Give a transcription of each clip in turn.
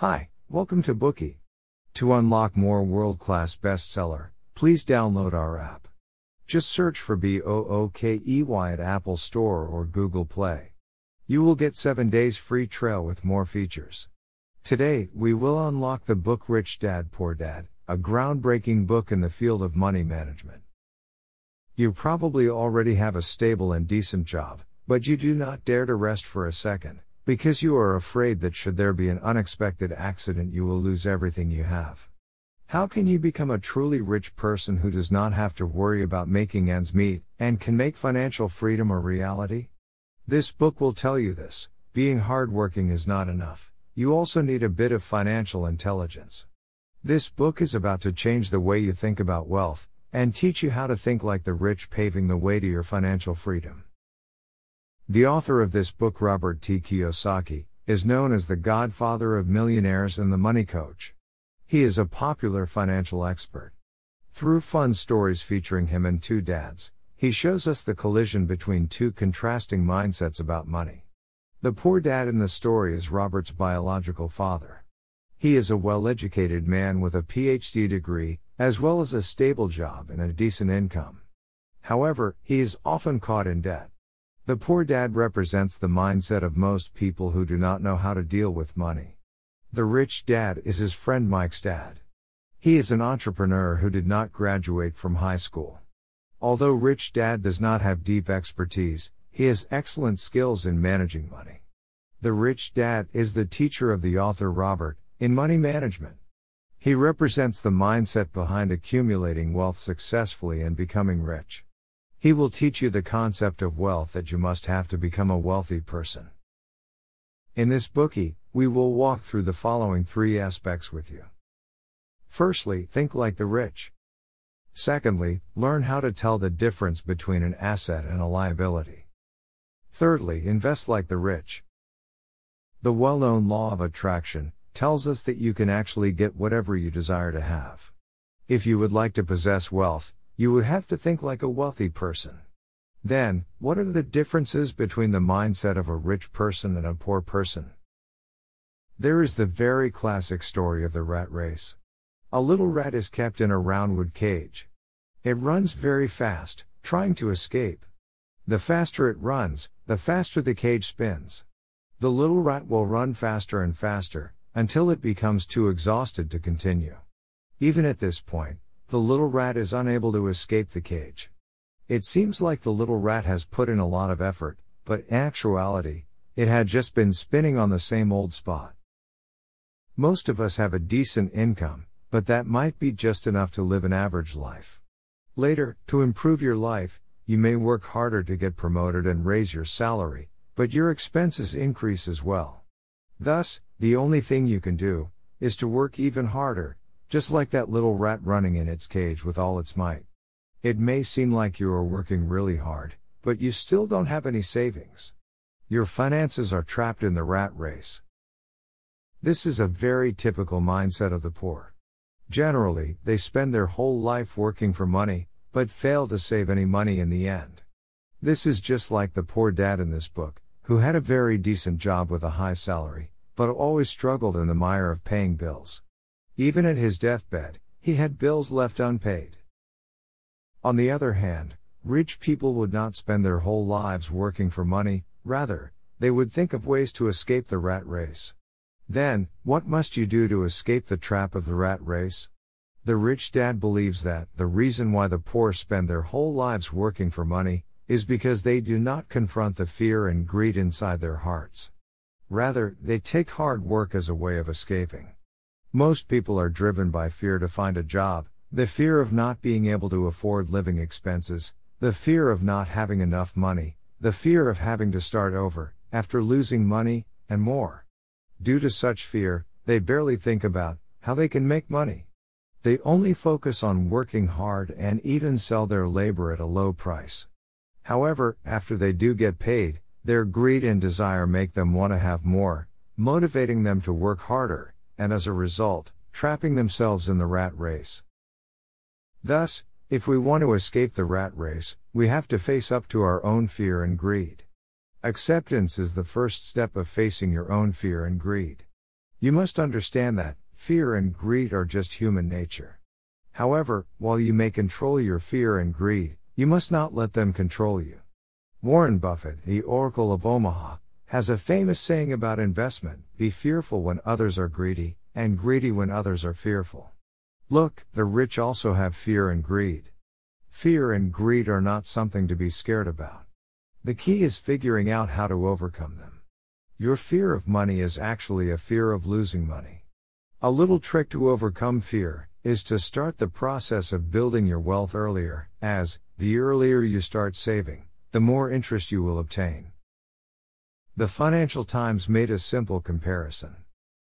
Hi, welcome to Bookey. To unlock more world class bestseller, please download our app. Just search for B O O K E Y at Apple Store or Google Play. You will get 7 days free trial with more features. Today, we will unlock the book Rich Dad Poor Dad, a groundbreaking book in the field of money management. You probably already have a stable and decent job, but you do not dare to rest for a second, because you are afraid that should there be an unexpected accident, you will lose everything you have. How can you become a truly rich person who does not have to worry about making ends meet and can make financial freedom a reality? This book will tell you this being hardworking is not enough, you also need a bit of financial intelligence. This book is about to change the way you think about wealth and teach you how to think like the rich, paving the way to your financial freedom. The author of this book, Robert T. Kiyosaki, is known as the godfather of millionaires and the money coach. He is a popular financial expert. Through fun stories featuring him and two dads, he shows us the collision between two contrasting mindsets about money. The poor dad in the story is Robert's biological father. He is a well educated man with a PhD degree, as well as a stable job and a decent income. However, he is often caught in debt. The poor dad represents the mindset of most people who do not know how to deal with money. The rich dad is his friend Mike's dad. He is an entrepreneur who did not graduate from high school. Although Rich Dad does not have deep expertise, he has excellent skills in managing money. The Rich Dad is the teacher of the author Robert in money management. He represents the mindset behind accumulating wealth successfully and becoming rich. He will teach you the concept of wealth that you must have to become a wealthy person. In this Bookey, we will walk through the following three aspects with you. Firstly, think like the rich. Secondly, learn how to tell the difference between an asset and a liability. Thirdly, invest like the rich. The well known law of attraction tells us that you can actually get whatever you desire to have. If you would like to possess wealth, you would have to think like a wealthy person. Then, what are the differences between the mindset of a rich person and a poor person? There is the very classic story of the rat race. A little rat is kept in a roundwood cage. It runs very fast, trying to escape. The faster it runs, the faster the cage spins. The little rat will run faster and faster, until it becomes too exhausted to continue. Even at this point, the little rat is unable to escape the cage. It seems like the little rat has put in a lot of effort, but in actuality, it had just been spinning on the same old spot. Most of us have a decent income, but that might be just enough to live an average life. Later, to improve your life, you may work harder to get promoted and raise your salary, but your expenses increase as well. Thus, the only thing you can do is to work even harder, just like that little rat running in its cage with all its might. It may seem like you are working really hard, but you still don't have any savings. Your finances are trapped in the rat race. This is a very typical mindset of the poor. Generally, they spend their whole life working for money, but fail to save any money in the end. This is just like the poor dad in this book, who had a very decent job with a high salary, but always struggled in the mire of paying bills. Even at his deathbed, he had bills left unpaid. On the other hand, rich people would not spend their whole lives working for money, rather, they would think of ways to escape the rat race. Then, what must you do to escape the trap of the rat race? The rich dad believes that the reason why the poor spend their whole lives working for money is because they do not confront the fear and greed inside their hearts. Rather, they take hard work as a way of escaping. Most people are driven by fear to find a job, the fear of not being able to afford living expenses, the fear of not having enough money, the fear of having to start over, after losing money, and more. Due to such fear, they barely think about how they can make money. They only focus on working hard and even sell their labor at a low price. However, after they do get paid, their greed and desire make them want to have more, motivating them to work harder, and as a result, trapping themselves in the rat race. Thus, if we want to escape the rat race, we have to face up to our own fear and greed. Acceptance is the first step of facing your own fear and greed. You must understand that fear and greed are just human nature. However, while you may control your fear and greed, you must not let them control you. Warren Buffett, the Oracle of Omaha, has a famous saying about investment be fearful when others are greedy, and greedy when others are fearful. Look, the rich also have fear and greed. Fear and greed are not something to be scared about. The key is figuring out how to overcome them. Your fear of money is actually a fear of losing money. A little trick to overcome fear is to start the process of building your wealth earlier, as, the earlier you start saving, the more interest you will obtain. The Financial Times made a simple comparison.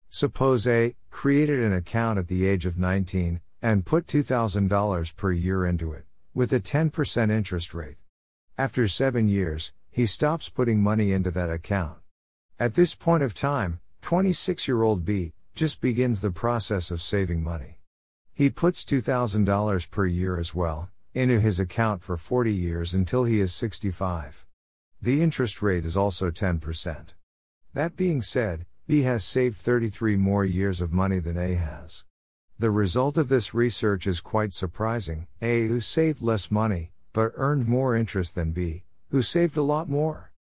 Suppose A created an account at the age of 19 and put $2,000 per year into it, with a 10% interest rate. After seven years, he stops putting money into that account. At this point of time, 26 year old B just begins the process of saving money. He puts $2,000 per year as well into his account for 40 years until he is 65. The interest rate is also 10%. That being said, B has saved 33 more years of money than A has. The result of this research is quite surprising. A who saved less money, but earned more interest than B, who saved a lot more.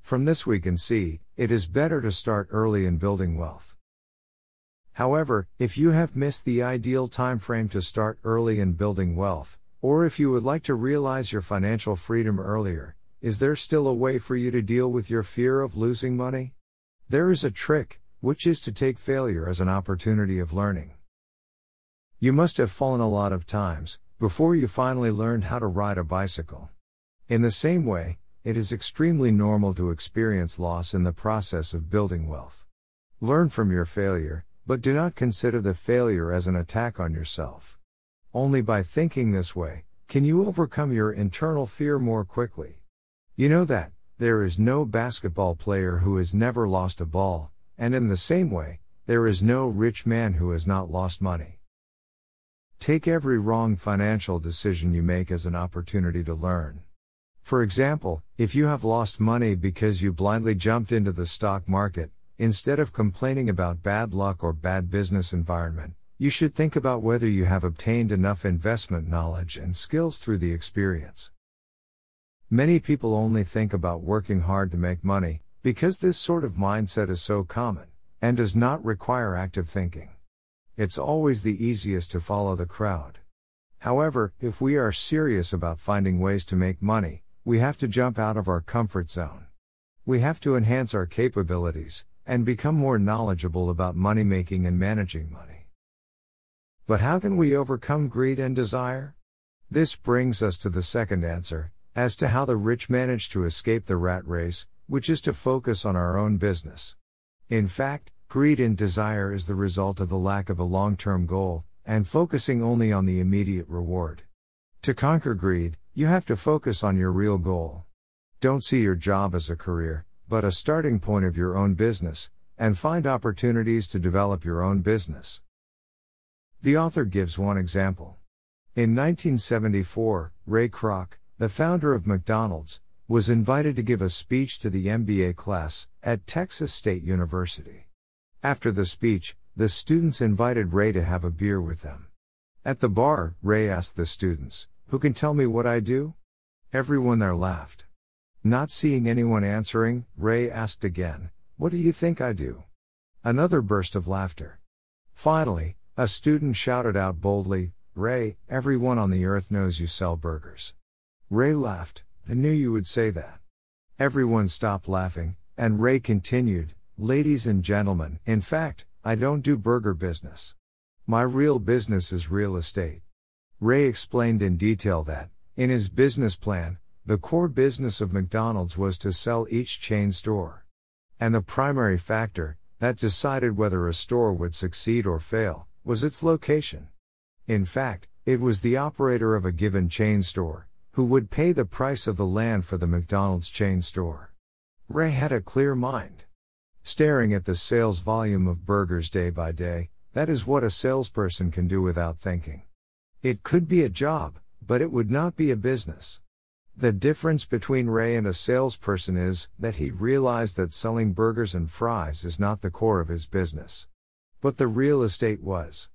From this we can see, it is better to start early in building wealth. However, if you have missed the ideal time frame to start early in building wealth, or if you would like to realize your financial freedom earlier, is there still a way for you to deal with your fear of losing money? There is a trick, which is to take failure as an opportunity of learning. You must have fallen a lot of times before you finally learned how to ride a bicycle. In the same way, it is extremely normal to experience loss in the process of building wealth. Learn from your failure, but do not consider the failure as an attack on yourself. Only by thinking this way, can you overcome your internal fear more quickly. You know that, there is no basketball player who has never lost a ball, and in the same way, there is no rich man who has not lost money. Take every wrong financial decision you make as an opportunity to learn. For example, if you have lost money because you blindly jumped into the stock market, instead of complaining about bad luck or bad business environment, you should think about whether you have obtained enough investment knowledge and skills through the experience. Many people only think about working hard to make money, because this sort of mindset is so common, and does not require active thinking. It's always the easiest to follow the crowd. However, if we are serious about finding ways to make money, we have to jump out of our comfort zone. We have to enhance our capabilities and become more knowledgeable about money making and managing money. But how can we overcome greed and desire? This brings us to the second answer, as to how the rich manage to escape the rat race, which is to focus on our own business. In fact, greed and desire is the result of the lack of a long term goal, and focusing only on the immediate reward. To conquer greed, you have to focus on your real goal. Don't see your job as a career, but a starting point of your own business, and find opportunities to develop your own business. The author gives one example. In 1974, Ray Kroc, the founder of McDonald's, was invited to give a speech to the MBA class at Texas State University. After the speech, the students invited Ray to have a beer with them. At the bar, Ray asked the students, who can tell me what I do? Everyone there laughed. Not seeing anyone answering, Ray asked again, What do you think I do? Another burst of laughter. Finally, a student shouted out boldly, Ray, everyone on the earth knows you sell burgers. Ray laughed, I knew you would say that. Everyone stopped laughing, and Ray continued, Ladies and gentlemen, in fact, I don't do burger business. My real business is real estate. Ray explained in detail that, in his business plan, the core business of McDonald's was to sell each chain store. And the primary factor, that decided whether a store would succeed or fail, was its location. In fact, it was the operator of a given chain store, who would pay the price of the land for the McDonald's chain store. Ray had a clear mind. Staring at the sales volume of burgers day by day, that is what a salesperson can do without thinking. It could be a job, but it would not be a business. The difference between Ray and a salesperson is that he realized that selling burgers and fries is not the core of his business. but the real estate was.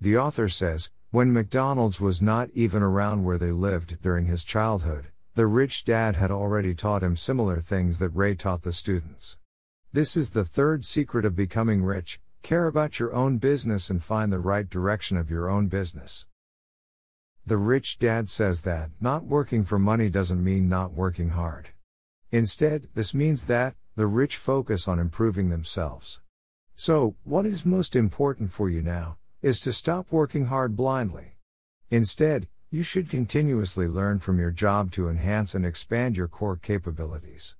The author says, when McDonald's was not even around where they lived during his childhood, the rich dad had already taught him similar things that Ray taught the students. This is the third secret of becoming rich care about your own business and find the right direction of your own business. The rich dad says that not working for money doesn't mean not working hard. Instead, this means that the rich focus on improving themselves. So, what is most important for you now is to stop working hard blindly. Instead, you should continuously learn from your job to enhance and expand your core capabilities.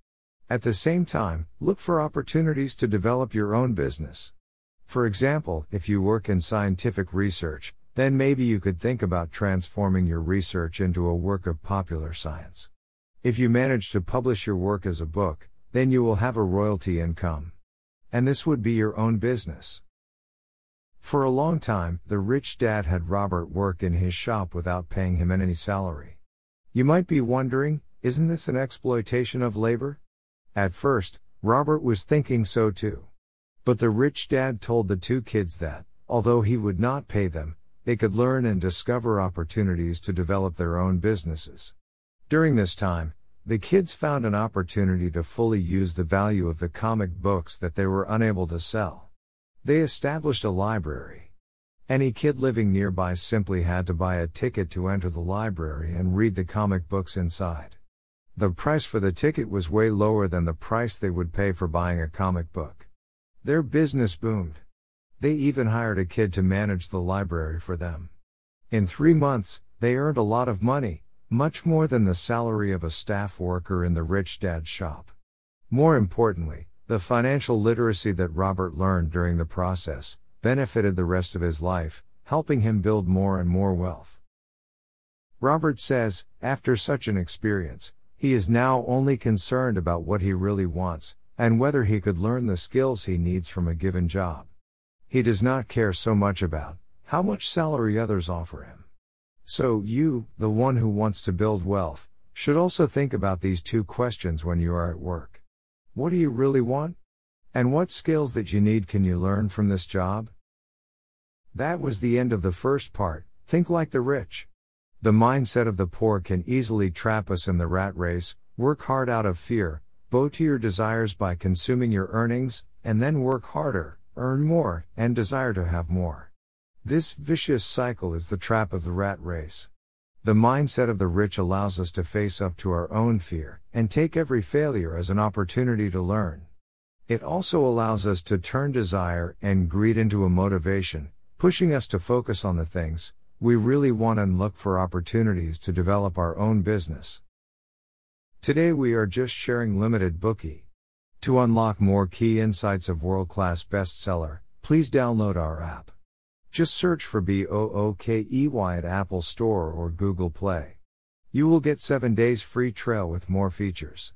At the same time, look for opportunities to develop your own business. For example, if you work in scientific research, then maybe you could think about transforming your research into a work of popular science. If you manage to publish your work as a book, then you will have a royalty income. And this would be your own business. For a long time, the rich dad had Robert work in his shop without paying him any salary. You might be wondering, isn't this an exploitation of labor? At first, Robert was thinking so too. But the rich dad told the two kids that, although he would not pay them, they could learn and discover opportunities to develop their own businesses. During this time, the kids found an opportunity to fully use the value of the comic books that they were unable to sell. They established a library. Any kid living nearby simply had to buy a ticket to enter the library and read the comic books inside. The price for the ticket was way lower than the price they would pay for buying a comic book. Their business boomed. They even hired a kid to manage the library for them. In three months, they earned a lot of money, much more than the salary of a staff worker in the rich dad's shop. More importantly, the financial literacy that Robert learned during the process benefited the rest of his life, helping him build more and more wealth. Robert says, after such an experience, he is now only concerned about what he really wants, and whether he could learn the skills he needs from a given job. He does not care so much about how much salary others offer him. So, you, the one who wants to build wealth, should also think about these two questions when you are at work. What do you really want? And what skills that you need can you learn from this job? That was the end of the first part. Think like the rich. The mindset of the poor can easily trap us in the rat race, work hard out of fear, bow to your desires by consuming your earnings, and then work harder, earn more, and desire to have more. This vicious cycle is the trap of the rat race. The mindset of the rich allows us to face up to our own fear and take every failure as an opportunity to learn. It also allows us to turn desire and greed into a motivation, pushing us to focus on the things we really want and look for opportunities to develop our own business. Today we are just sharing limited Bookey. To unlock more key insights of world class bestseller, please download our app. Just search for BOOKEY at Apple Store or Google Play. You will get 7 days free trial with more features.